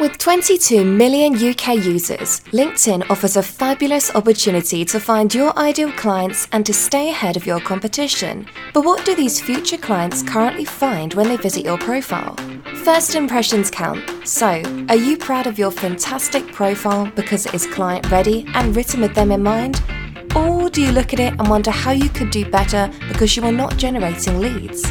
With 22 million UK users, LinkedIn offers a fabulous opportunity to find your ideal clients and to stay ahead of your competition. But what do these future clients currently find when they visit your profile? First impressions count. So, are you proud of your fantastic profile because it is client ready and written with them in mind? Or do you look at it and wonder how you could do better because you are not generating leads?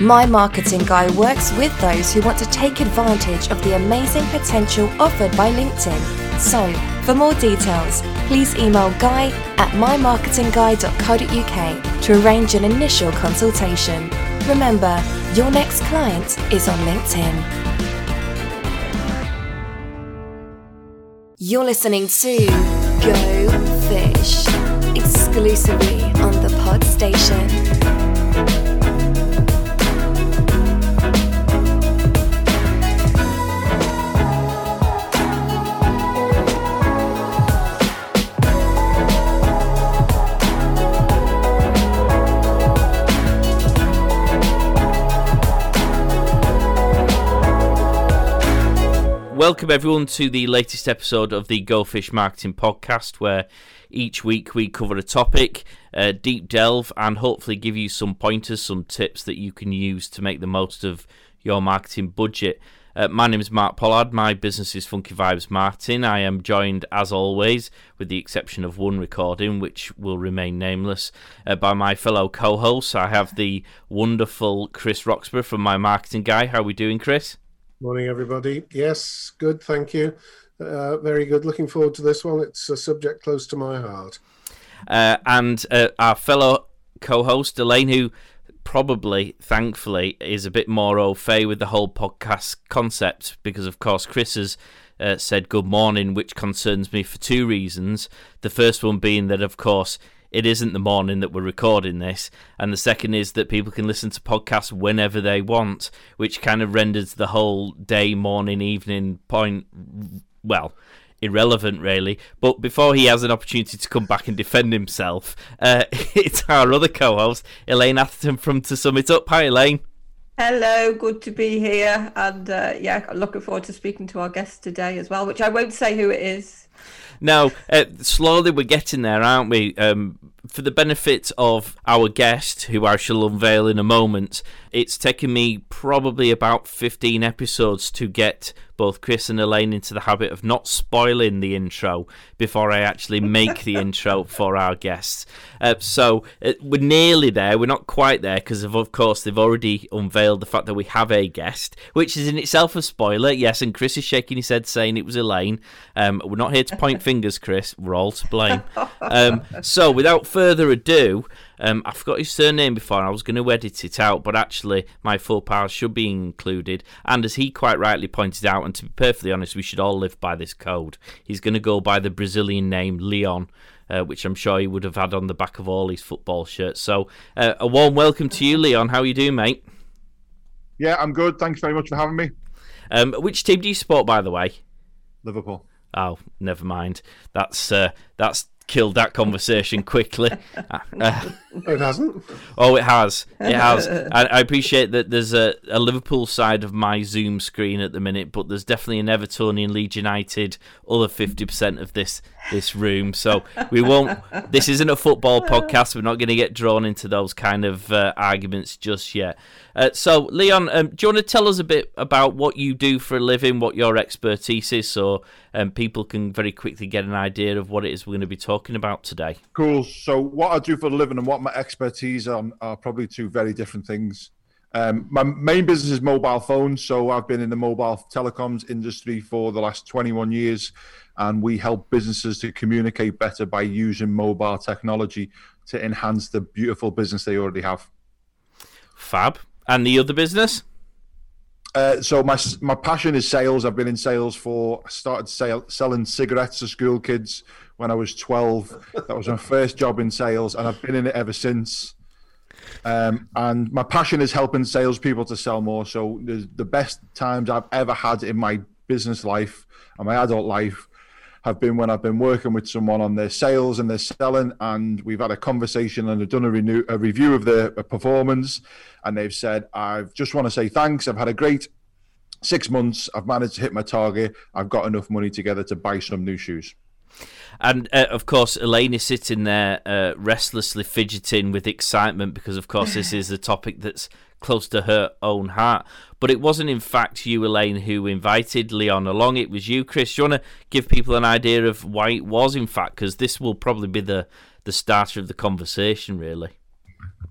My Marketing Guy works with those who want to take advantage of the amazing potential offered by LinkedIn. So, for more details, please email guy at mymarketingguy.co.uk to arrange an initial consultation. Remember, your next client is on LinkedIn. You're listening to Go Fish exclusively on the Pod Station. Welcome, everyone, to the latest episode of the Go Fish Marketing Podcast, where each week we cover a topic, uh, deep delve, and hopefully give you some pointers, some tips that you can use to make the most of your marketing budget. Uh, my name is Mark Pollard. My business is Funky Vibes Martin. I am joined, as always, with the exception of one recording, which will remain nameless, uh, by my fellow co-hosts. I have the wonderful Chris Roxburgh from My Marketing Guy. How are we doing, Chris? Morning, everybody. Yes, good. Thank you. Uh, very good. Looking forward to this one. It's a subject close to my heart. Uh, and uh, our fellow co-host Elaine, who probably, thankfully, is a bit more au fait with the whole podcast concept because, of course, Chris has uh, said good morning, which concerns me for two reasons. The first one being that, of course, it isn't the morning that we're recording this, and the second is that people can listen to podcasts whenever they want, which kind of renders the whole day, morning, evening point, well, irrelevant really. But before he has an opportunity to come back and defend himself, uh, it's our other co-host, Elaine Atherton from To Sum It Up. Hi, Elaine. Hello, good to be here, and uh, yeah, looking forward to speaking to our guest today as well, which I won't say who it is. Now, uh, slowly we're getting there, aren't we? Um, for the benefit of our guest, who I shall unveil in a moment, it's taken me probably about 15 episodes to get both Chris and Elaine into the habit of not spoiling the intro before I actually make the intro for our guests. Uh, so uh, we're nearly there. We're not quite there because, of, of course, they've already unveiled the fact that we have a guest, which is in itself a spoiler. Yes, and Chris is shaking his head saying it was Elaine. Um, we're not here to point fingers, Chris. We're all to blame. Um, so without further ado, um, I forgot his surname before. I was going to edit it out, but actually, my full powers should be included. And as he quite rightly pointed out, and to be perfectly honest, we should all live by this code. He's going to go by the Brazilian name Leon. Uh, which I'm sure he would have had on the back of all his football shirts. So, uh, a warm welcome to you, Leon. How are you doing, mate? Yeah, I'm good. Thanks very much for having me. Um, which team do you support, by the way? Liverpool. Oh, never mind. That's uh, that's killed that conversation quickly. Uh, it hasn't. Oh, it has. It has. I, I appreciate that there's a, a, Liverpool side of my Zoom screen at the minute, but there's definitely an Evertonian Leeds United other fifty percent of this this room. So we won't. This isn't a football podcast. We're not going to get drawn into those kind of uh, arguments just yet. Uh, so, Leon, um, do you want to tell us a bit about what you do for a living, what your expertise is, so um, people can very quickly get an idea of what it is we're going to be talking about today? Cool. So, what I do for a living and what my expertise on are probably two very different things. Um, my main business is mobile phones, so I've been in the mobile telecoms industry for the last 21 years, and we help businesses to communicate better by using mobile technology to enhance the beautiful business they already have. Fab. And the other business? Uh, so my my passion is sales. I've been in sales for. I started sale, selling cigarettes to school kids when I was twelve. That was my first job in sales, and I've been in it ever since. Um, and my passion is helping salespeople to sell more. So the best times I've ever had in my business life and my adult life have been when I've been working with someone on their sales and their selling, and we've had a conversation and I've done a, renew, a review of their performance, and they've said, "I just want to say thanks. I've had a great six months, I've managed to hit my target. I've got enough money together to buy some new shoes. And uh, of course, Elaine is sitting there uh, restlessly fidgeting with excitement because, of course, this is a topic that's close to her own heart. But it wasn't, in fact, you, Elaine, who invited Leon along. It was you, Chris. Do you want to give people an idea of why it was, in fact? Because this will probably be the, the starter of the conversation, really.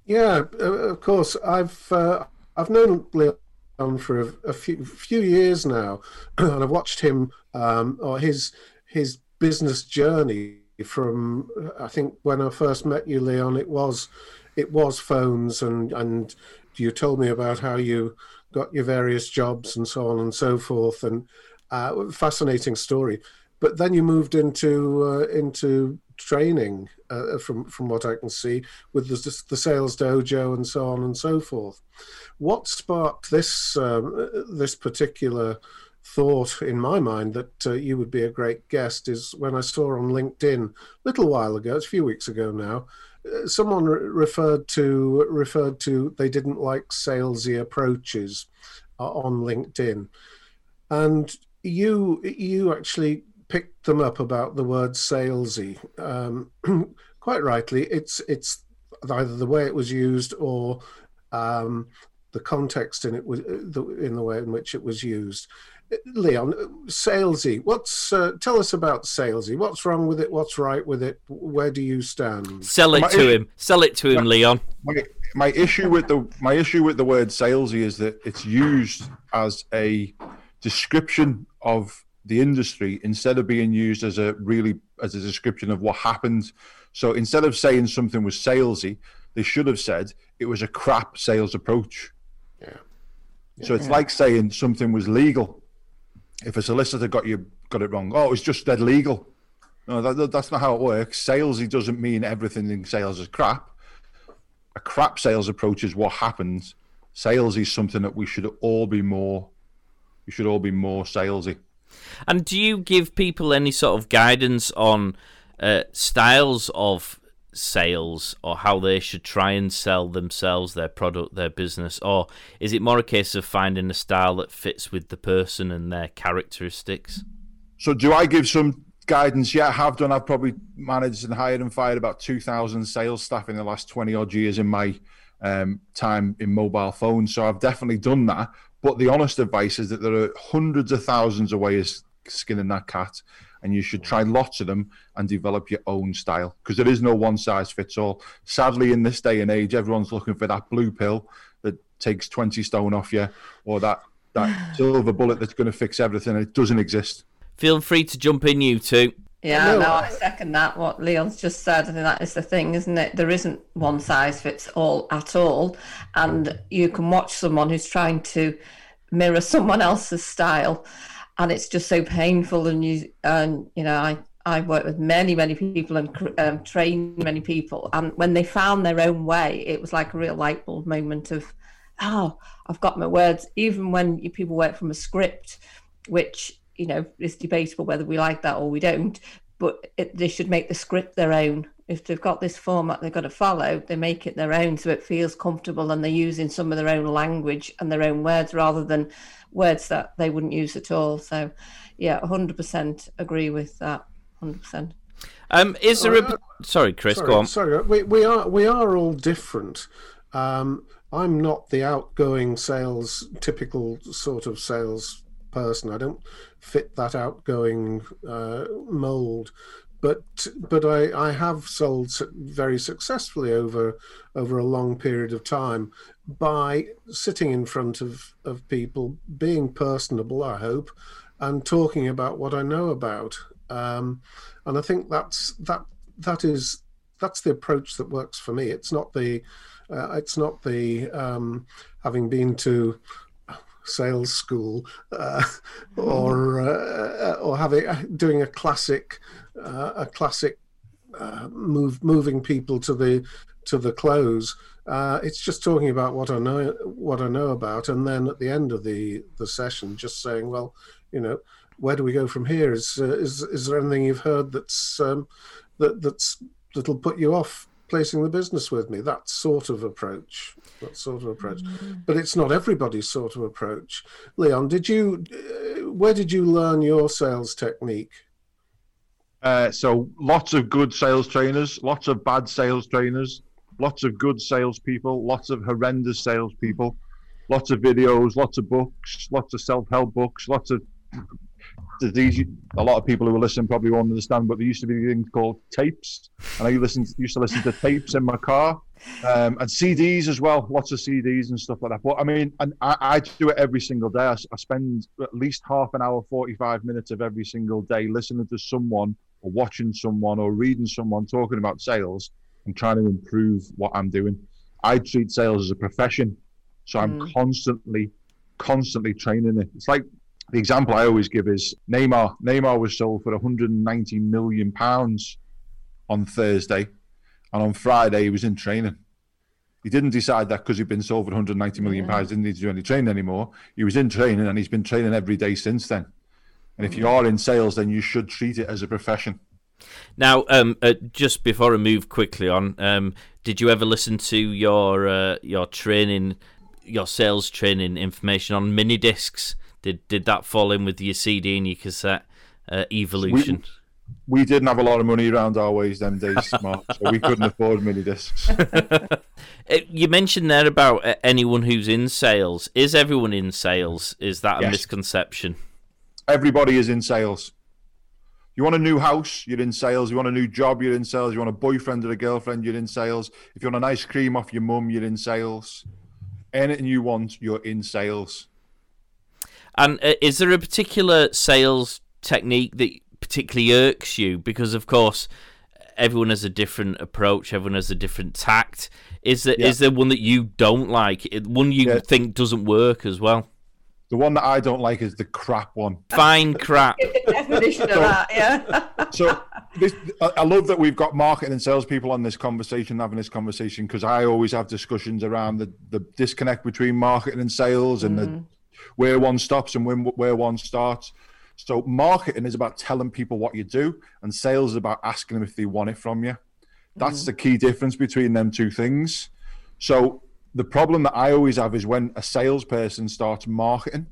Yeah, of course. I've uh, I've known Leon for a, a, few few years now, and I've watched him um, or his his business journey from I think when I first met you, Leon. It was it was phones and and you told me about how you got your various jobs and so on and so forth, and uh, fascinating story. But then you moved into uh, into training, uh, from from what I can see, with the, the sales dojo and so on and so forth. What sparked this um, this particular thought in my mind that uh, you would be a great guest is when I saw on LinkedIn a little while ago, it's a few weeks ago now, uh, someone re- referred to referred to they didn't like salesy approaches uh, on LinkedIn, and you you actually picked them up about the word salesy. Um, quite rightly, it's it's either the way it was used or um, the context in it was uh, in the way in which it was used. Leon, salesy. What's uh, tell us about salesy? What's wrong with it? What's right with it? Where do you stand? Sell it my to him. Sell it to him, my, Leon. My, my issue with the my issue with the word salesy is that it's used as a description of the industry instead of being used as a really as a description of what happened. So instead of saying something was salesy, they should have said it was a crap sales approach. Yeah. yeah. So it's like saying something was legal if a solicitor got you got it wrong, oh, it's just dead legal. No, that, that's not how it works. Salesy doesn't mean everything in sales is crap. A crap sales approach is what happens. Sales is something that we should all be more. We should all be more salesy. And do you give people any sort of guidance on uh, styles of sales or how they should try and sell themselves, their product, their business? Or is it more a case of finding a style that fits with the person and their characteristics? So, do I give some guidance? Yeah, I have done. I've probably managed and hired and fired about 2,000 sales staff in the last 20 odd years in my um, time in mobile phones. So, I've definitely done that. But the honest advice is that there are hundreds of thousands of ways skinning that cat and you should try lots of them and develop your own style because there is no one size fits all. Sadly, in this day and age, everyone's looking for that blue pill that takes 20 stone off you or that, that silver bullet that's going to fix everything. It doesn't exist. Feel free to jump in, you two. Yeah, no, I second that. What Leon's just said, I think that is the thing, isn't it? There isn't one size fits all at all, and you can watch someone who's trying to mirror someone else's style, and it's just so painful. And you, and you know, I I work with many many people and um, train many people, and when they found their own way, it was like a real light bulb moment of, oh, I've got my words. Even when you, people work from a script, which you know is debatable whether we like that or we don't, but it, they should make the script their own. If they've got this format they've got to follow, they make it their own so it feels comfortable and they're using some of their own language and their own words rather than words that they wouldn't use at all. So, yeah, 100% agree with that. 100%. Um, is there a uh, sorry, Chris? Sorry, go on. Sorry, we, we are we are all different. Um, I'm not the outgoing sales, typical sort of sales person. I don't fit that outgoing uh, mold but but I, I have sold very successfully over over a long period of time by sitting in front of, of people, being personable, I hope, and talking about what I know about. Um, and I think that's that that is that's the approach that works for me. It's not the uh, it's not the um, having been to sales school uh, or uh, or having doing a classic uh, a classic uh, move moving people to the to the close. Uh, it's just talking about what I know what I know about, and then at the end of the the session, just saying, well, you know, where do we go from here? Is uh, is is there anything you've heard that's um, that that's that'll put you off placing the business with me. That sort of approach. That sort of approach. But it's not everybody's sort of approach. Leon, did you? Uh, where did you learn your sales technique? Uh, so lots of good sales trainers, lots of bad sales trainers, lots of good salespeople, lots of horrendous salespeople, lots of videos, lots of books, lots of self-help books, lots of easy. A lot of people who are listening probably won't understand, but there used to be things called tapes, and I used to listen to tapes in my car, um, and CDs as well. Lots of CDs and stuff like that. But I mean, and I, I do it every single day. I, I spend at least half an hour, forty-five minutes of every single day listening to someone or watching someone or reading someone talking about sales and trying to improve what I'm doing. I treat sales as a profession, so I'm mm. constantly, constantly training it. It's like the example I always give is Neymar. Neymar was sold for 190 million pounds on Thursday, and on Friday he was in training. He didn't decide that because he'd been sold for 190 million yeah. pounds, didn't need to do any training anymore. He was in training, and he's been training every day since then. And if you are in sales, then you should treat it as a profession. Now, um, uh, just before I move quickly on, um, did you ever listen to your uh, your training, your sales training information on mini discs? Did did that fall in with your CD and your cassette uh, evolution? We, we, didn't have a lot of money around our ways them days, Mark, so we couldn't afford mini discs. Uh, you mentioned there about uh, anyone who's in sales. Is everyone in sales? Is that a yes. misconception? Everybody is in sales. You want a new house, you're in sales. You want a new job, you're in sales. You want a boyfriend or a girlfriend, you're in sales. If you want an ice cream off your mum, you're in sales. Anything you want, you're in sales. And uh, is there a particular sales technique that particularly irks you? Because of course, everyone has a different approach. Everyone has a different tact. Is there yeah. is there one that you don't like? One you yeah. think doesn't work as well? The one that I don't like is the crap one. Fine crap. definition of that, yeah. so this, I love that we've got marketing and salespeople on this conversation, having this conversation, because I always have discussions around the, the disconnect between marketing and sales and mm. the where one stops and when, where one starts. So marketing is about telling people what you do, and sales is about asking them if they want it from you. That's mm. the key difference between them two things. So the problem that I always have is when a salesperson starts marketing.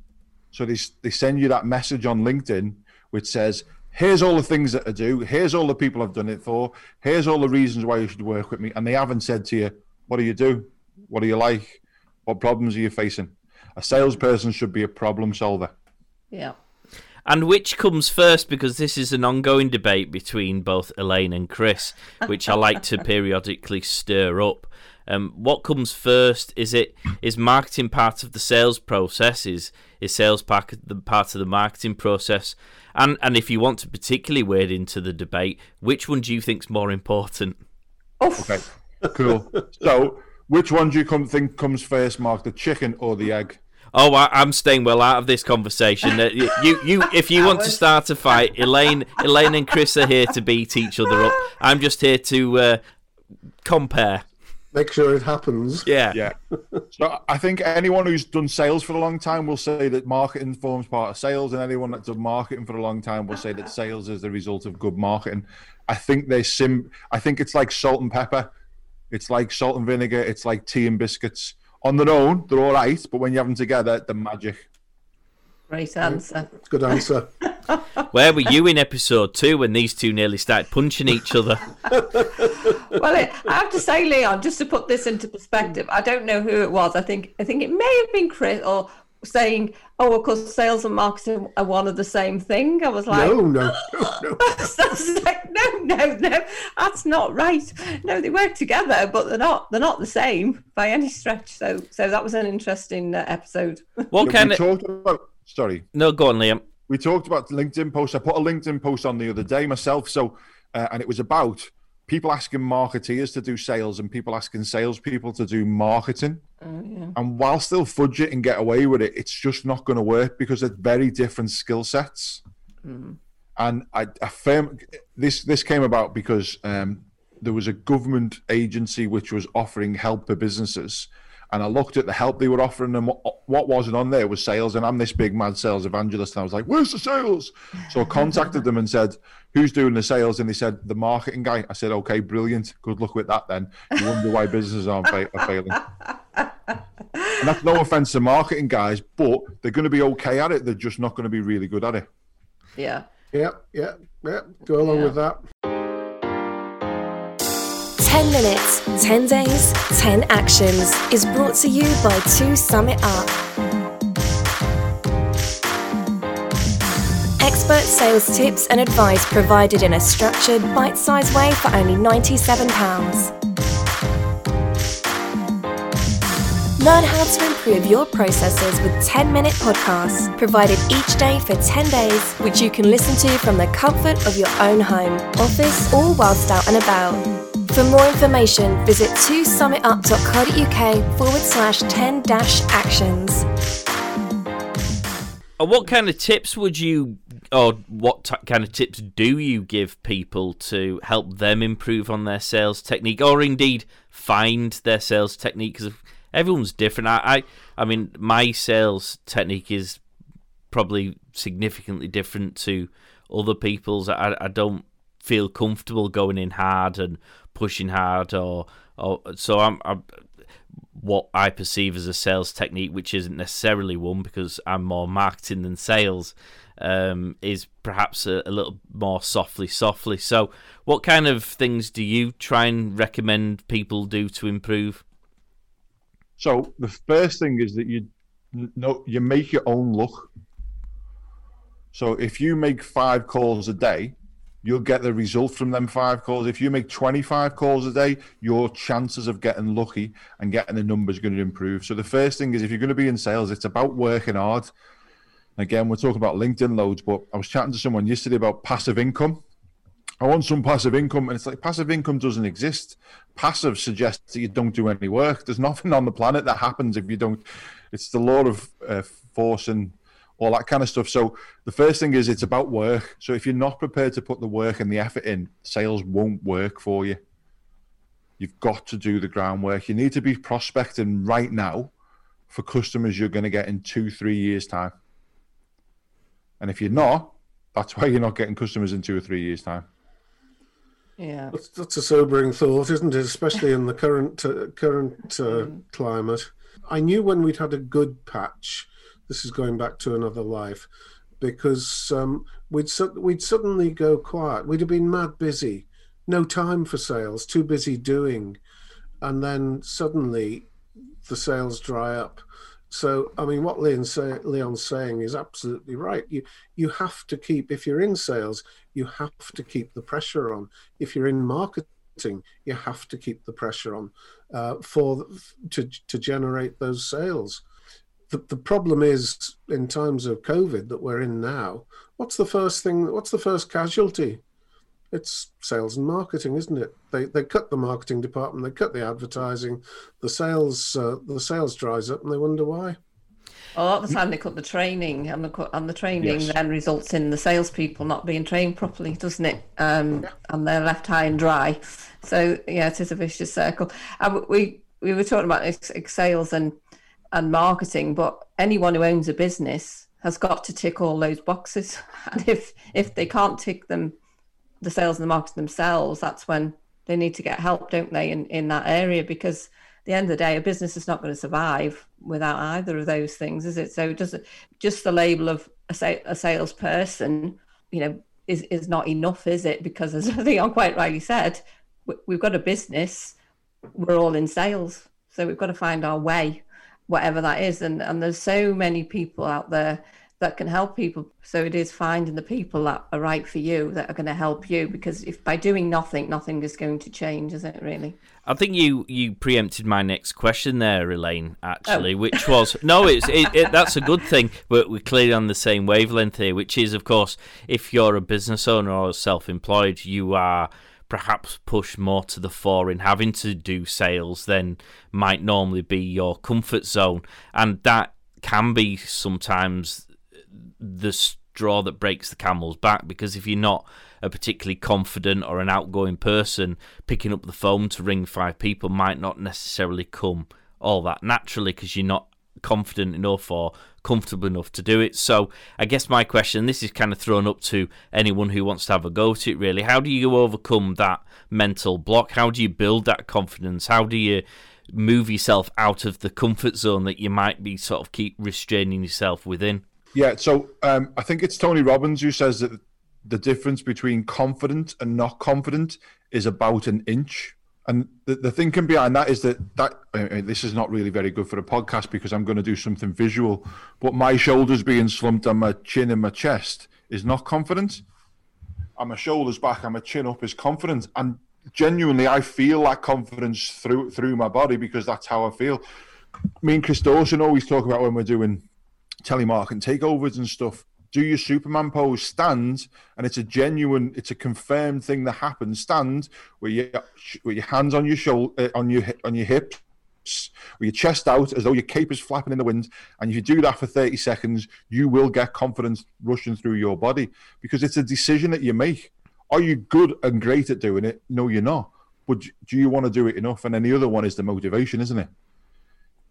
So they they send you that message on LinkedIn which says, "Here's all the things that I do. Here's all the people I've done it for. Here's all the reasons why you should work with me." And they haven't said to you, "What do you do? What do you like? What problems are you facing?" A salesperson should be a problem solver. Yeah. And which comes first? Because this is an ongoing debate between both Elaine and Chris, which I like to periodically stir up. Um, what comes first? Is it is marketing part of the sales process? Is is sales part the part of the marketing process? And and if you want to particularly wade into the debate, which one do you think's more important? Okay, cool. so, which one do you come think comes first, Mark? The chicken or the egg? Oh, I, am staying well out of this conversation. Uh, you, you, if you want to start a fight, Elaine, Elaine and Chris are here to beat each other up. I'm just here to uh, compare make sure it happens. Yeah. Yeah. so I think anyone who's done sales for a long time will say that marketing forms part of sales, and anyone that's done marketing for a long time will say that sales is the result of good marketing. I think they sim. I think it's like salt and pepper. It's like salt and vinegar. It's like tea and biscuits. On their own, they're all right, but when you have them together, they're magic. Great answer. Good answer. Where were you in episode two when these two nearly started punching each other? well, I have to say, Leon, just to put this into perspective, I don't know who it was. I think I think it may have been Chris or saying, "Oh, of course, sales and marketing are one of the same thing." I was like, "No, no, no, no, like, no, no, no, that's not right. No, they work together, but they're not. They're not the same by any stretch." So, so that was an interesting uh, episode. What kind of? Talked about, sorry. No, go on, Liam. We talked about LinkedIn posts. I put a LinkedIn post on the other day myself. So, uh, and it was about people asking marketeers to do sales and people asking salespeople to do marketing. Oh, yeah. And while still fudge it and get away with it, it's just not going to work because it's very different skill sets. Mm. And I affirm this. This came about because um, there was a government agency which was offering help to businesses, and I looked at the help they were offering and what, what wasn't on there was sales. And I'm this big mad sales evangelist, and I was like, "Where's the sales?" So I contacted them and said, "Who's doing the sales?" And they said, "The marketing guy." I said, "Okay, brilliant. Good luck with that." Then you wonder why businesses aren't fa- are failing. And that's no offense to marketing guys, but they're going to be okay at it. They're just not going to be really good at it. Yeah. Yeah, yeah, yeah. Go along Yeah. with that. 10 minutes, 10 days, 10 actions is brought to you by 2 Summit Up. Expert sales tips and advice provided in a structured, bite sized way for only £97. Learn how to improve your processes with 10 minute podcasts provided each day for 10 days, which you can listen to from the comfort of your own home, office, or whilst out and about. For more information, visit 2summitup.co.uk forward slash 10 dash actions. Uh, What kind of tips would you, or what t- kind of tips do you give people to help them improve on their sales technique, or indeed find their sales technique? Because everyone's different. I, I, I mean, my sales technique is probably significantly different to other people's. I, I don't feel comfortable going in hard and pushing hard, or, or so I'm. I'm what I perceive as a sales technique, which isn't necessarily one because I'm more marketing than sales, um, is perhaps a, a little more softly, softly. So, what kind of things do you try and recommend people do to improve? So the first thing is that you know you make your own look. So if you make five calls a day, you'll get the result from them five calls. If you make 25 calls a day, your chances of getting lucky and getting the numbers going to improve. So the first thing is if you're going to be in sales, it's about working hard. Again, we're talking about LinkedIn loads, but I was chatting to someone yesterday about passive income. I want some passive income, and it's like passive income doesn't exist. Passive suggests that you don't do any work. There's nothing on the planet that happens if you don't. It's the law of uh, force and all that kind of stuff. So the first thing is it's about work. So if you're not prepared to put the work and the effort in, sales won't work for you. You've got to do the groundwork. You need to be prospecting right now for customers you're going to get in two, three years' time. And if you're not, that's why you're not getting customers in two or three years' time. Yeah. That's, that's a sobering thought, isn't it? Especially in the current uh, current uh, climate. I knew when we'd had a good patch. This is going back to another life, because um, we'd su- we'd suddenly go quiet. We'd have been mad busy, no time for sales, too busy doing, and then suddenly the sales dry up. So, I mean, what Leon say, Leon's saying is absolutely right. You you have to keep if you're in sales, you have to keep the pressure on. If you're in marketing, you have to keep the pressure on uh, for to to generate those sales. The, the problem is in times of COVID that we're in now. What's the first thing? What's the first casualty? It's sales and marketing, isn't it? They they cut the marketing department, they cut the advertising, the sales uh, the sales dries up, and they wonder why. A lot of the time they cut the training, and the and the training Yes. then results in the salespeople not being trained properly, doesn't it? Um, and they're left high and dry. So yeah, it is a vicious circle. And we we were talking about sales and and marketing, but anyone who owns a business has got to tick all those boxes. And if if they can't tick them, the sales and the marketing themselves, that's when they need to get help, don't they, in, in that area? Because the end of the day, a business is not going to survive without either of those things, is it? So just just the label of a, sa- a salesperson, you know, is, is not enough, is it? Because as Leon quite rightly said, we- we've got a business, we're all in sales. So we've got to find our way, whatever that is. And, and there's so many people out there that can help people. So it is finding the people that are right for you that are going to help you. Because if by doing nothing, nothing is going to change, is it really? I think you you preempted my next question there, Elaine. Actually, oh. which was no, it's it, it, that's a good thing. But we're clearly on the same wavelength here, which is, of course, if you're a business owner or self-employed, you are perhaps push more to the fore in having to do sales than might normally be your comfort zone, and that can be sometimes the straw that breaks the camel's back because if you're not a particularly confident or an outgoing person, picking up the phone to ring five people might not necessarily come all that naturally because you're not confident enough or comfortable enough to do it. So I guess my question, this is kind of thrown up to anyone who wants to have a go at it really. How do you overcome that mental block? How do you build that confidence? How do you move yourself out of the comfort zone that you might be sort of keep restraining yourself within? Yeah, so um, I think it's Tony Robbins who says that the difference between confident and not confident is about an inch. And the, the thinking behind that is that that I mean, this is not really very good for a podcast because I'm going to do something visual. But my shoulders being slumped and my chin and my chest is not confident. And my shoulders back and my chin up is confident. And genuinely, I feel that confidence through through my body because that's how I feel. Me and Chris Dawson always talk about when we're doing telemarketing takeovers and stuff do your Superman pose, stand, and it's a genuine, it's a confirmed thing that happens. Stand with your with your hands on your shoulder, uh, on your on your hips, with your chest out as though your cape is flapping in the wind. And if you do that for 30 seconds, you will get confidence rushing through your body because it's a decision that you make. Are you good and great at doing it? No, you're not. But do you want to do it enough? And then the other one is the motivation, isn't it?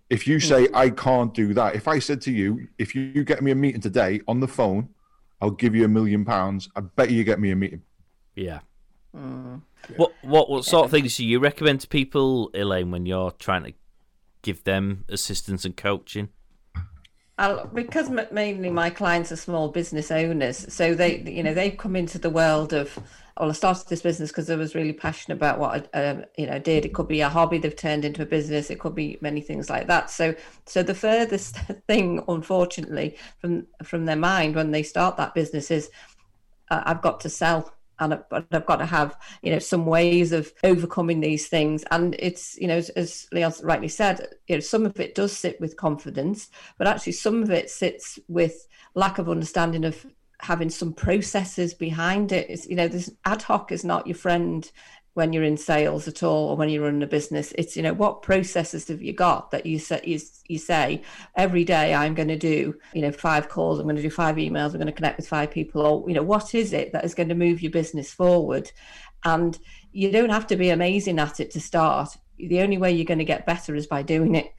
If you say I can't do that, if I said to you, if you get me a meeting today on the phone, I'll give you a million pounds. I bet you get me a meeting. Yeah. Mm. What what what sort of things do you recommend to people, Elaine, when you're trying to give them assistance and coaching? I'll, because mainly my clients are small business owners, so they you know they've come into the world of well, I started this business because I was really passionate about what I, um, you know, did. It could be a hobby they've turned into a business. It could be many things like that. So, so the furthest thing, unfortunately, from from their mind when they start that business is, uh, I've got to sell and I've got to have you know some ways of overcoming these things. And it's you know as, as Leon rightly said, you know some of it does sit with confidence, but actually some of it sits with lack of understanding of having some processes behind it. It's, you know, this ad hoc is not your friend when you're in sales at all or when you're running a business. It's, you know, what processes have you got that you say, you, you say every day I'm going to do, you know, five calls, I'm going to do five emails, I'm going to connect with five people, or, you know, what is it that is going to move your business forward? And you don't have to be amazing at it to start. The only way you're going to get better is by doing it.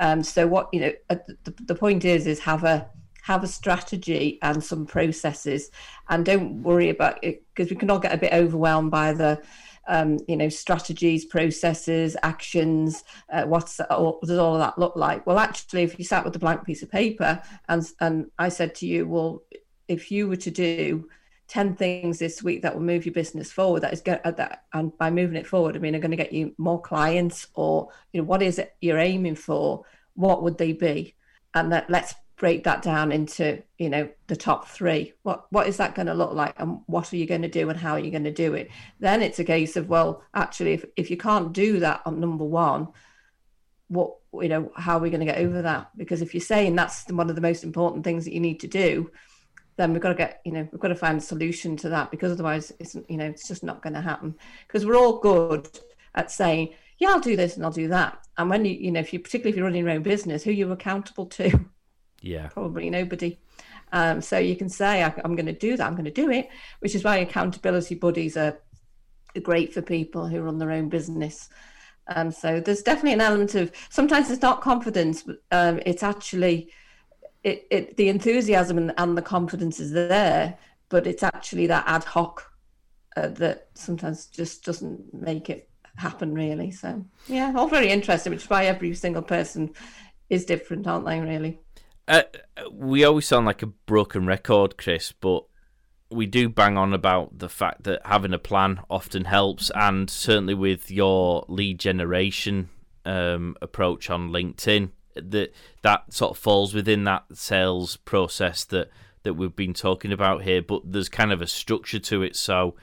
Um, so what, you know, the, the point is, is have a, have a strategy and some processes. And don't worry about it because we can all get a bit overwhelmed by the um, you know strategies processes actions uh, what's what does all of that look like? Well actually if you sat with a blank piece of paper and and i said to you well if you were to do 10 things this week that will move your business forward that is going uh, that and by moving it forward i mean are going to get you more clients or you know what is it you're aiming for? What would they be? And that let's break that down into you know the top three. What what is that going to look like and what are you going to do and how are you going to do it? Then it's a case of well actually if, if you can't do that on number one what you know how are we going to get over that? Because if you're saying that's one of the most important things that you need to do then we've got to get you know we've got to find a solution to that because otherwise it's you know it's just not going to happen. Because we're all good at saying yeah i'll do this and i'll do that. And when you you know if you particularly if you're running your own business who you're accountable to yeah. Probably nobody. Um, so you can say, I, am going to do that, I'm going to do it, which is why accountability buddies are great for people who run their own business. Um, so there's definitely an element of sometimes it's not confidence, but um, it's actually it, it, the enthusiasm and, and, the confidence is there, but it's actually that ad hoc uh, that sometimes just doesn't make it happen really. So yeah, all very interesting, which is why every single person is different, aren't they? Really. Uh, we always sound like a broken record, Chris, but we do bang on about the fact that having a plan often helps, and certainly with your lead generation um, approach on LinkedIn, that that sort of falls within that sales process that that we've been talking about here. But there's kind of a structure to it, so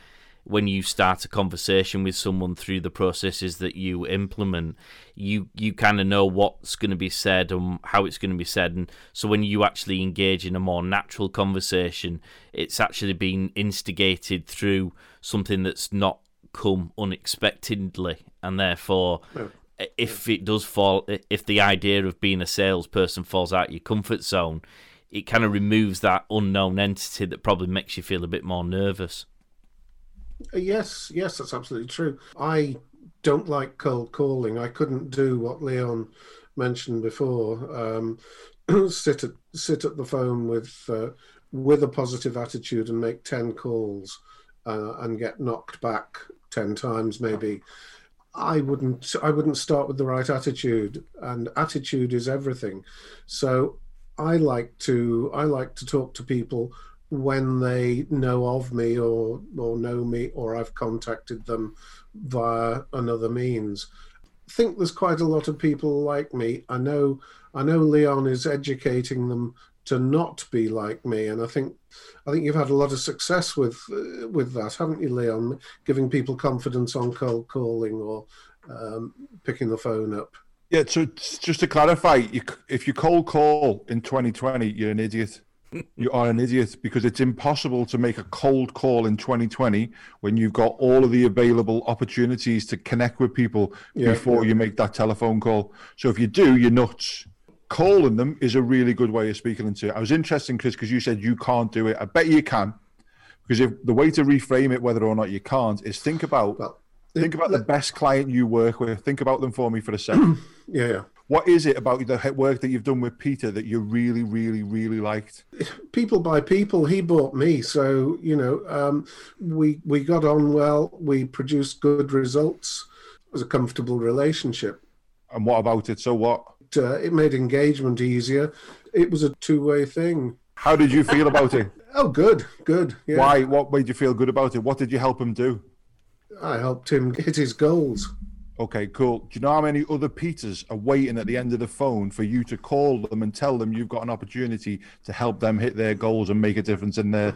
when you start a conversation with someone through the processes that you implement, you you kind of know what's going to be said and how it's going to be said, and so when you actually engage in a more natural conversation, it's actually been instigated through something that's not come unexpectedly, and therefore. Yeah. If it does fall, if the idea of being a salesperson falls out your comfort zone, it kind of removes that unknown entity that probably makes you feel a bit more nervous. Yes, yes, that's absolutely true. I don't like cold calling. I couldn't do what Leon mentioned before, um, sit at sit at the phone with uh, with a positive attitude and make ten calls uh, and get knocked back ten times maybe. I wouldn't I wouldn't start with the right attitude, and attitude is everything. So I like to I like to talk to people when they know of me or or know me or I've contacted them via another means. I think there's quite a lot of people like me. I know I know Leon is educating them to not be like me, and I think I think you've had a lot of success with uh, with that, haven't you, Leon? Giving people confidence on cold calling or um, picking the phone up. Yeah, so just to clarify, you, if you cold call in 2020, you're an idiot. You are an idiot because it's impossible to make a cold call in 2020 when you've got all of the available opportunities to connect with people yeah, before yeah. you make that telephone call. So if you do, you're nuts. Calling them is a really good way of speaking into it. I was interested, Chris, because you said you can't do it. I bet you can, because if the way to reframe it, whether or not you can't, is think about well, think about the best client you work with. Think about them for me for a second. yeah, yeah. What is it about the work that you've done with Peter that you really, really, really liked? People by people. He bought me, so you know, um, we we got on well. We produced good results. It was a comfortable relationship. And what about it? So what? Uh, it made engagement easier. It was a two-way thing. How did you feel about it? oh, good, good. Yeah. Why? What made you feel good about it? What did you help him do? I helped him hit his goals. Okay, cool. Do you know how many other Peters are waiting at the end of the phone for you to call them and tell them you've got an opportunity to help them hit their goals and make a difference in their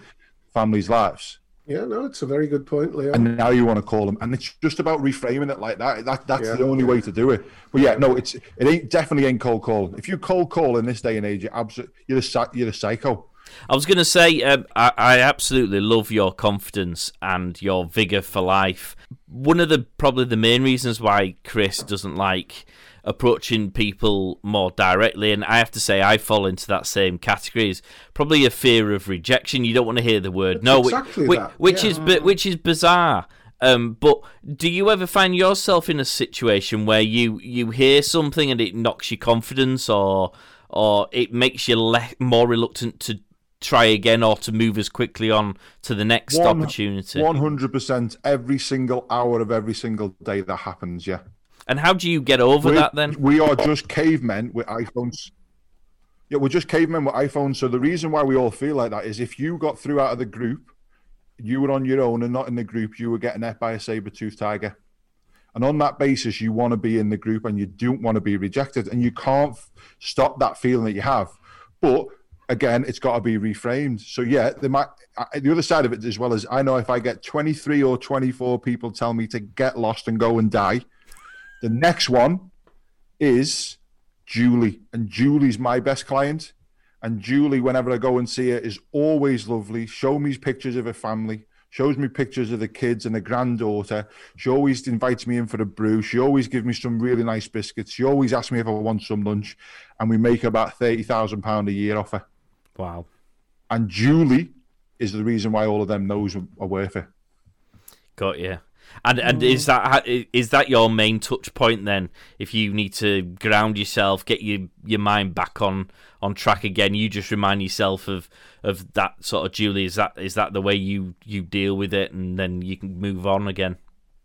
families' lives? Yeah, no, it's a very good point, Leo. And now you want to call them, and it's just about reframing it like that. That that's yeah. the only way to do it. But yeah, no, it's it ain't definitely ain't cold calling. If you cold call in this day and age, you're absolutely you're a you're a psycho. I was going to say, um, I, I, absolutely love your confidence and your vigor for life. One of the probably the main reasons why Chris doesn't like approaching people more directly, and I have to say I fall into that same category, is probably a fear of rejection. You don't want to hear the word no, exactly which, which yeah. is which is bizarre. Um, but do you ever find yourself in a situation where you, you hear something and it knocks your confidence, or or it makes you le- more reluctant to try again or to move as quickly on to the next One, opportunity. 100% every single hour of every single day that happens, yeah. And how do you get over we're, that then? We are just cavemen with iPhones. Yeah, we're just cavemen with iPhones. So the reason why we all feel like that is if you got through out of the group, you were on your own and not in the group, you were getting ate by a saber tooth tiger. And on that basis, you want to be in the group and you don't want to be rejected. And you can't stop that feeling that you have. But again, it's got to be reframed. So yeah, the the other side of it as well as I know if I get 23 or 24 people tell me to get lost and go and die, the next one is Julie, and Julie's my best client. And Julie, whenever I go and see her, is always lovely. Show me pictures of her family, shows me pictures of the kids and the granddaughter. She always invites me in for a brew. She always gives me some really nice biscuits. She always asks me if I want some lunch, and we make about thirty thousand pound a year off her. Wow. And Julie is the reason why all of them knows are worth it. Got you. And and is that is that your main touch point then? If you need to ground yourself, get your your mind back on on track again, you just remind yourself of of that sort of Julie. Is that is that the way you you deal with it, and then you can move on again?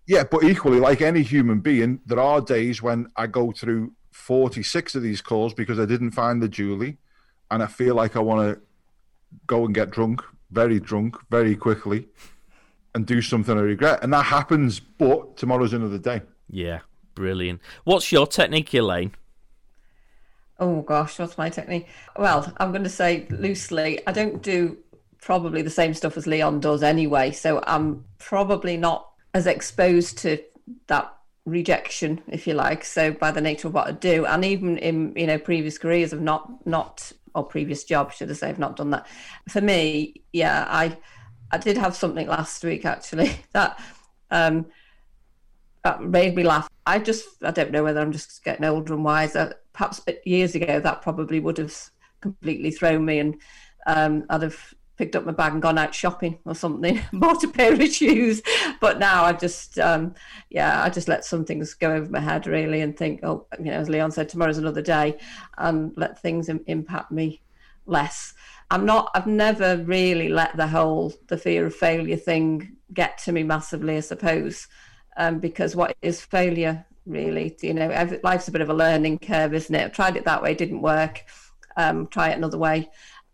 Yeah, but equally, like any human being, there are days when I go through forty six of these calls because I didn't find the Julie, and I feel like I want to go and get drunk, very drunk, very quickly, and do something I regret. And that happens, but tomorrow's another day. Yeah, brilliant. What's your technique, Elaine? Oh gosh, what's my technique? Well, I'm going to say loosely, I don't do probably the same stuff as Leon does anyway. So I'm probably not as exposed to that rejection, if you like. So by the nature of what I do, and even in you know previous careers, I've not not or previous job, should I say, I've not done that. For me, yeah, I I did have something last week actually that um, that made me laugh. I just I don't know whether I'm just getting older and wiser. Perhaps years ago that probably would have completely thrown me and um, I'd have picked up my bag and gone out shopping or something, bought a pair of shoes. But now I just, um, yeah, I just let some things go over my head really and think, oh, you know, as Leon said, tomorrow's another day, and let things Im- impact me less. I'm not. I've never really let the whole the fear of failure thing get to me massively, I suppose, um, because what is failure really? You know, life's a bit of a learning curve, isn't it? I tried it that way, didn't work. Um, try it another way.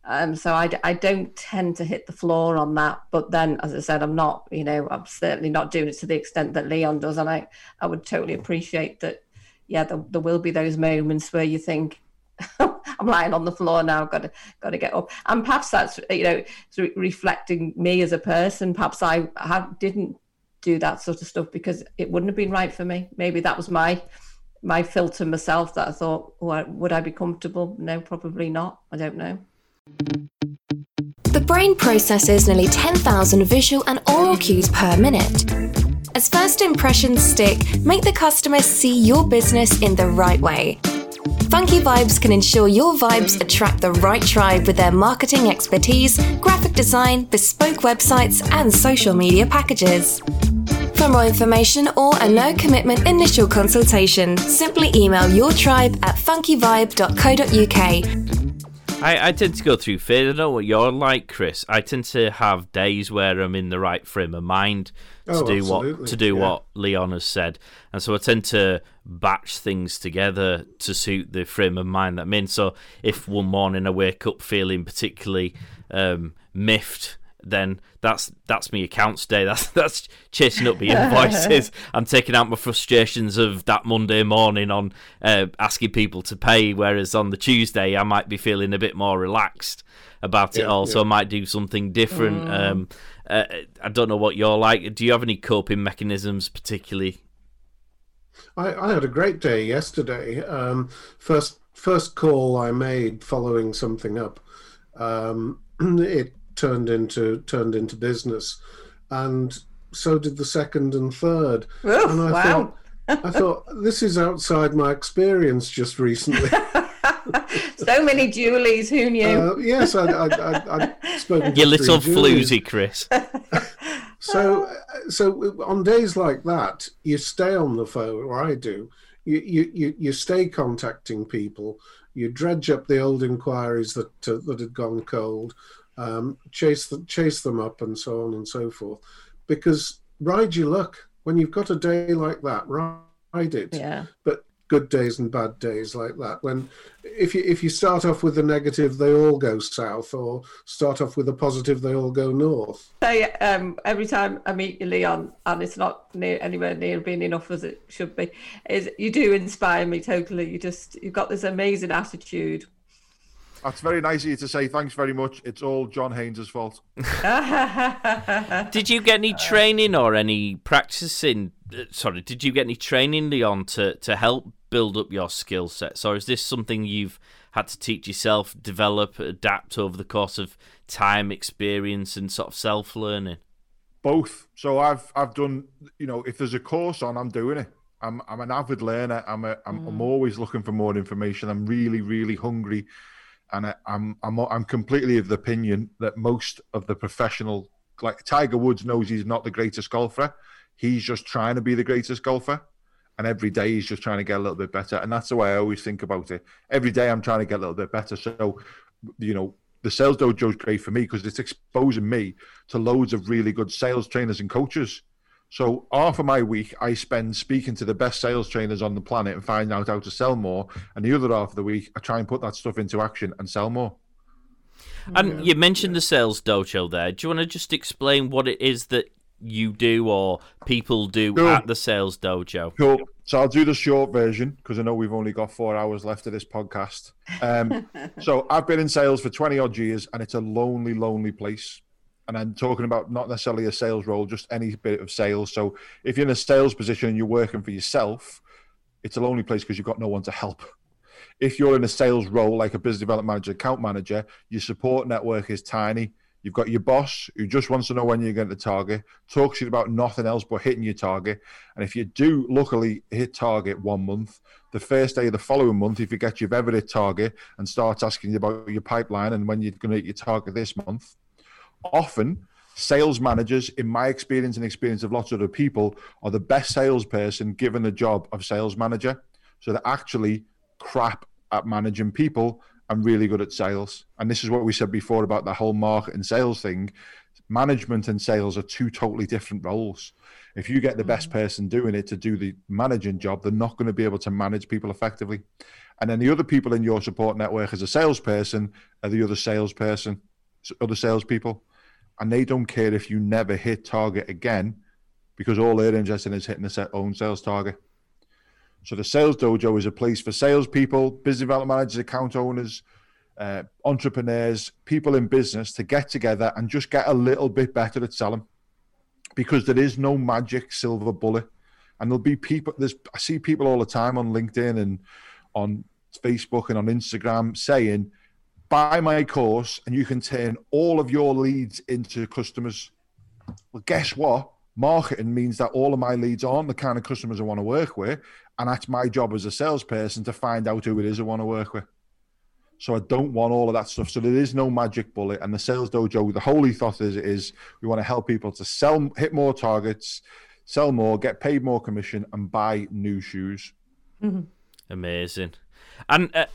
Um, so I, I don't tend to hit the floor on that. But then, as I said, I'm not, you know, I'm certainly not doing it to the extent that Leon does. And I, I would totally appreciate that. Yeah, there, there will be those moments where you think, I'm lying on the floor now. Got to got to get up. And perhaps that's you know re- reflecting me as a person. Perhaps I didn't do that sort of stuff because it wouldn't have been right for me. Maybe that was my my filter myself that I thought, would I be comfortable? No, probably not. I don't know. The brain processes nearly 10,000 visual and oral cues per minute. As first impressions stick, make the customer see your business in the right way. Funky Vibes can ensure your vibes attract the right tribe with their marketing expertise, graphic design, bespoke websites, and social media packages. For more information or a no commitment initial consultation, simply email your tribe at funkyvibe.co.uk. I, I tend to go through fear. I don't know what you're like, Chris. I tend to have days where I'm in the right frame of mind to Oh, do absolutely, what to do yeah. what Leon has said, and so I tend to batch things together to suit the frame of mind that I'm in. So if one morning I wake up feeling particularly um, miffed, then that's that's me accounts day. That's that's chasing up the invoices. I'm taking out my frustrations of that Monday morning on uh, asking people to pay, whereas on the Tuesday I might be feeling a bit more relaxed about it Yeah, all. So. I might do something different. Um, uh, I don't know what you're like. Do you have any coping mechanisms, particularly? I, I had a great day yesterday. Um, first first call I made following something up, um, it turned into turned into business, and so did the second and third. Oof, and I wow. thought, I thought this is outside my experience just recently. So many Julies, who knew? uh, yes, I, I, I, I'd spoken to little three floozy, Chris. So, so on days like that, you stay on the phone, or I do. You you you, you stay contacting people. You dredge up the old inquiries that uh, that had gone cold, um, chase the, chase them up, and so on and so forth. Because ride your luck when you've got a day like that. Ride it. Yeah. But good days and bad days like that. When if you if you start off with the negative, they all go south, or start off with a positive, they all go north. say um, every time I meet you, Leon, and it's not near anywhere near being enough as it should be, is you do inspire me totally. You just you've got this amazing attitude. That's very nice of you to say. Thanks very much. It's all John Haynes' fault. Did you get any training or any practicing? uh, Sorry, did you get any training, Leon, to, to help build up your skill sets? Or is this something you've had to teach yourself, develop, adapt over the course of time, experience, and sort of self learning? Both. So I've I've done. You know, if there's a course on, I'm doing it. I'm I'm an avid learner. I'm a I'm, I'm always looking for more information. I'm really really hungry, and I, I'm I'm I'm completely of the opinion that most of the professional, like Tiger Woods, knows he's not the greatest golfer. He's just trying to be the greatest golfer, and every day he's just trying to get a little bit better. And that's the way I always think about it. Every day I'm trying to get a little bit better. So, you know, the sales dojo is great for me because it's exposing me to loads of really good sales trainers and coaches. So half of my week I spend speaking to the best sales trainers on the planet and finding out how to sell more, and the other half of the week I try and put that stuff into action and sell more. And you mentioned the sales dojo there. Do you want to just explain what it is that you do or people do Sure. at the sales dojo? Cool. So I'll do the short version because I know we've only got four hours left of this podcast. Um, so I've been in sales for 20 odd years and it's a lonely, lonely place. And I'm talking about not necessarily a sales role, just any bit of sales. So if you're in a sales position and you're working for yourself, it's a lonely place because you've got no one to help. If you're in a sales role like a business development manager, account manager, your support network is tiny. You've got your boss who just wants to know when you're going to target, talks to you about nothing else but hitting your target. And if you do luckily hit target one month, the first day of the following month, if you get you've ever hit target and starts asking you about your pipeline and when you're going to hit your target this month, often sales managers, in my experience and experience of lots of other people, are the best salesperson given the job of sales manager. So they're actually crap at managing people and really good at sales. And this is what we said before about the whole market and sales thing. Management and sales are two totally different roles. If you get the best mm. person doing it to do the managing job, they're not going to be able to manage people effectively. And then the other people in your support network as a salesperson are the other salesperson, other salespeople and they don't care if you never hit target again because all they're interested in is hitting their own sales target. So the sales dojo is a place for salespeople, business development managers, account owners, uh, entrepreneurs, people in business to get together and just get a little bit better at selling, because there is no magic silver bullet. And there'll be people. There's I see people all the time on LinkedIn and on Facebook and on Instagram saying buy my course and you can turn all of your leads into customers. Well, guess what? Marketing means that all of my leads aren't the kind of customers I want to work with. And that's my job as a salesperson to find out who it is I want to work with. So I don't want all of that stuff. So there is no magic bullet. And the sales dojo, the whole ethos is, is we want to help people to sell, hit more targets, sell more, get paid more commission, and buy new shoes. Mm-hmm. Amazing. And uh,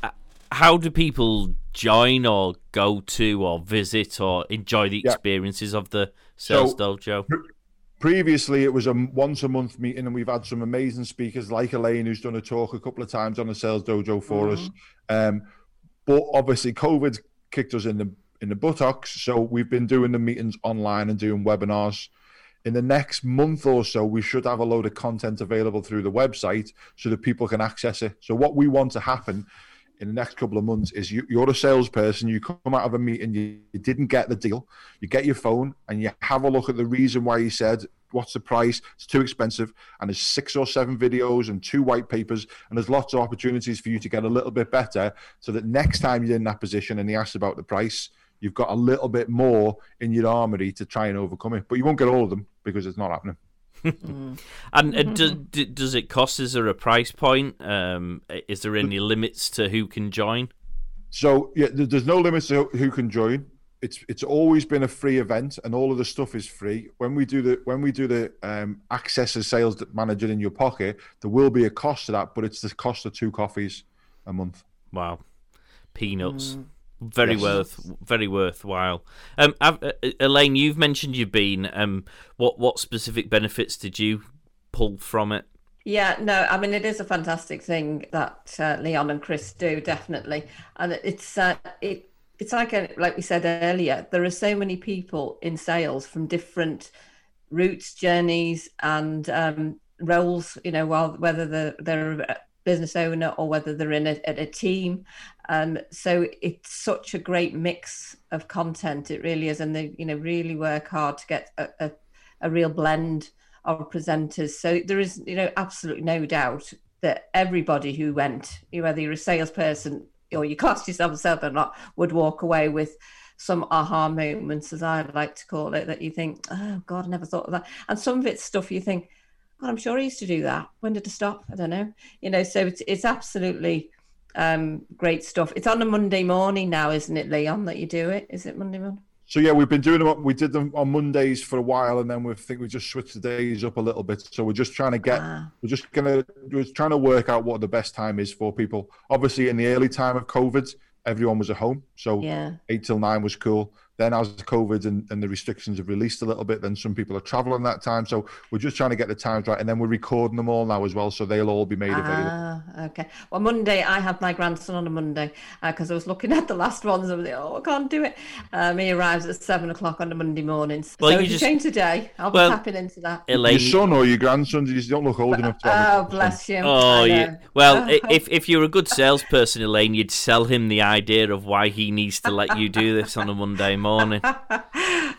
how do people join or go to or visit or enjoy the experiences yeah. of the sales so, dojo? Previously, it was a once a month meeting, and we've had some amazing speakers like Elaine, who's done a talk a couple of times on the sales dojo for mm-hmm. us. Um, but obviously, COVID kicked us in the in the buttocks, so we've been doing the meetings online and doing webinars. In the next month or so, we should have a load of content available through the website so that people can access it. So, what we want to happen in the next couple of months is you, you're a salesperson, you come out of a meeting, you, you didn't get the deal, you get your phone and you have a look at the reason why you said, what's the price? It's too expensive. And there's six or seven videos and two white papers, and there's lots of opportunities for you to get a little bit better so that next time you're in that position and he asks about the price, you've got a little bit more in your armory to try and overcome it. But you won't get all of them because it's not happening. And uh, does, does it cost? Is there a price point? Um, is there any limits to who can join? So yeah, there's no limits to who can join. It's it's always been a free event, and all of the stuff is free. When we do the when we do the um, access as sales manager in your pocket, there will be a cost to that, but it's the cost of two coffees a month. Wow, peanuts. Mm. Very yes. worth, very worthwhile. Um, uh, Elaine, you've mentioned you've been. Um, what what specific benefits did you pull from it? Yeah, no, I mean it is a fantastic thing that uh, Leon and Chris do definitely, and it's uh, it it's like a, like we said earlier. There are so many people in sales from different routes, journeys, and um, roles. You know, while whether they're, they're business owner or whether they're in a, a team. Um, so it's such a great mix of content. It really is, and they you know really work hard to get a, a, a real blend of presenters. So there is you know absolutely no doubt that everybody who went, whether you're a salesperson or you class yourself as sales or not, would walk away with some aha moments, as I like to call it, that you think, oh God, I never thought of that. And some of it's stuff you think, God, I'm sure I used to do that. When did it stop? I don't know. You know, so it's it's absolutely um, great stuff. It's on a Monday morning now, isn't it, Leon? That you do it? Is it Monday morning? So yeah, we've been doing them. We did them on Mondays for a while, and then we think we just switched the days up a little bit. So we're just trying to get. Ah. We're just gonna. We're trying to work out what the best time is for people. Obviously, in the early time of COVID, everyone was at home, so yeah. eight till nine was cool. Then as COVID and, and the restrictions have released a little bit, then some people are traveling that time. So we're just trying to get the times right. And then we're recording them all now as well. So they'll all be made available. Ah, okay. Well, Monday, I had my grandson on a Monday because uh, I was looking at the last ones. I was like, oh, I can't do it. Um, he arrives at seven o'clock on a Monday morning. Well, so you just... change today. I'll well, be tapping into that. Elaine... Your son or your grandson, you don't look old enough to have Oh, bless you. Oh, yeah. Well, if, if you're a good salesperson, Elaine, you'd sell him the idea of why he needs to let you do this on a Monday morning. uh,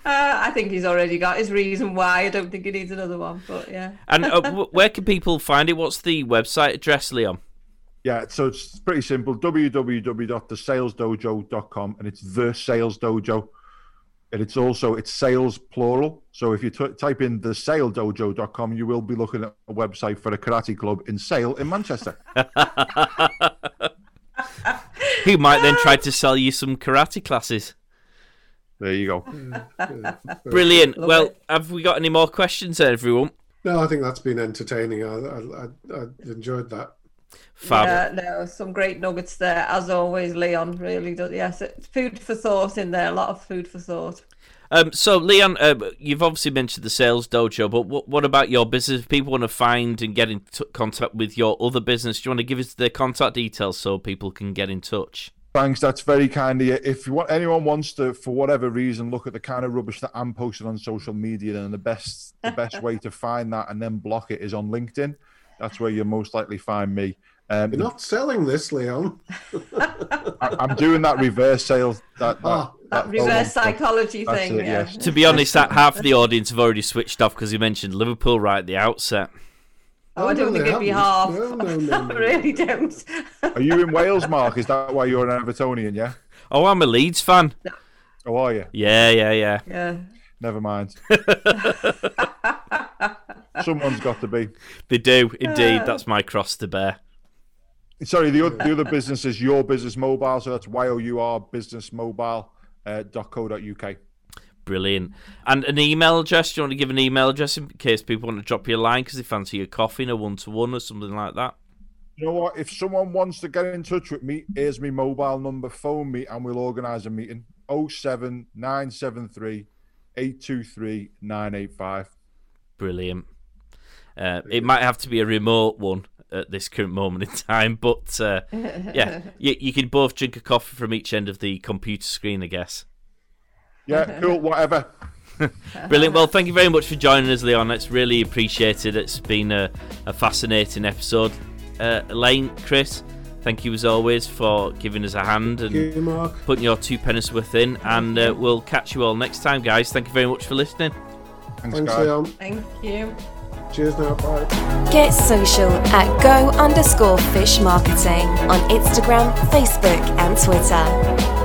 I think he's already got his reason why. I don't think he needs another one, but yeah. and uh, where can people find it? What's the website address, Leon? Yeah, so it's pretty simple www.thesalesdojo.com and it's the sales dojo. And it's also it's sales plural. So if you t- type in the saledojo.com, you will be looking at a website for a karate club in Sale in Manchester. Who might then try to sell you some karate classes? There you go. Brilliant. Love well, it. have we got any more questions, everyone? No, I think that's been entertaining. I, I, I, I enjoyed that. Fab. Yeah, no, some great nuggets there, as always. Leon really does. Yes, it's food for thought in there. A lot of food for thought. Um, so, Leon, uh, you've obviously mentioned the sales dojo, but what, what about your business? If people want to find and get in t- contact with your other business, do you want to give us the contact details so people can get in touch? Thanks, that's very kind of you. If you want, anyone wants to, for whatever reason, look at the kind of rubbish that I'm posting on social media, then the best, the best way to find that and then block it is on LinkedIn. That's where you'll most likely find me. Um, You're not selling this, Leon. I, I'm doing that reverse sales. That, that, Ah, That that reverse photo. psychology That's thing. it, yeah. yes. To be honest, that half of the audience have already switched off because you mentioned Liverpool right at the outset. Oh, I don't no, think it'd be half. haven't. No, no, no, I really don't. Are you in Wales, Mark? Is that why you're an Evertonian? Yeah. Oh, I'm a Leeds fan. Oh, are you? Yeah, yeah, yeah. Yeah. Never mind. Someone's got to be. They do indeed. That's my cross to bear. Sorry, the, oth- the other business is Your Business Mobile, so that's Y O U R Business Mobile uh, dot co dot uk. Brilliant. And an email address? Do you want to give an email address in case people want to drop you a line because they fancy your coffee in a one to one or something like that? You know what? If someone wants to get in touch with me, here's my mobile number. Phone me, and we'll organise a meeting. 07973 823 985. Brilliant. Uh, it might have to be a remote one at this current moment in time, but uh, yeah, you, you can both drink a coffee from each end of the computer screen, I guess. Yeah, cool, whatever. Brilliant. Well, thank you very much for joining us, Leon. It's really appreciated. It's been a, a fascinating episode. Uh, Elaine, Chris, thank you as always for giving us a hand and you, Mark. putting your two pennies worth in. And uh, we'll catch you all next time, guys. Thank you very much for listening. Thanks, Thanks, guys. Leon. Thank you. Cheers now. Bye. Get social at go underscore fish marketing on Instagram, Facebook, and Twitter.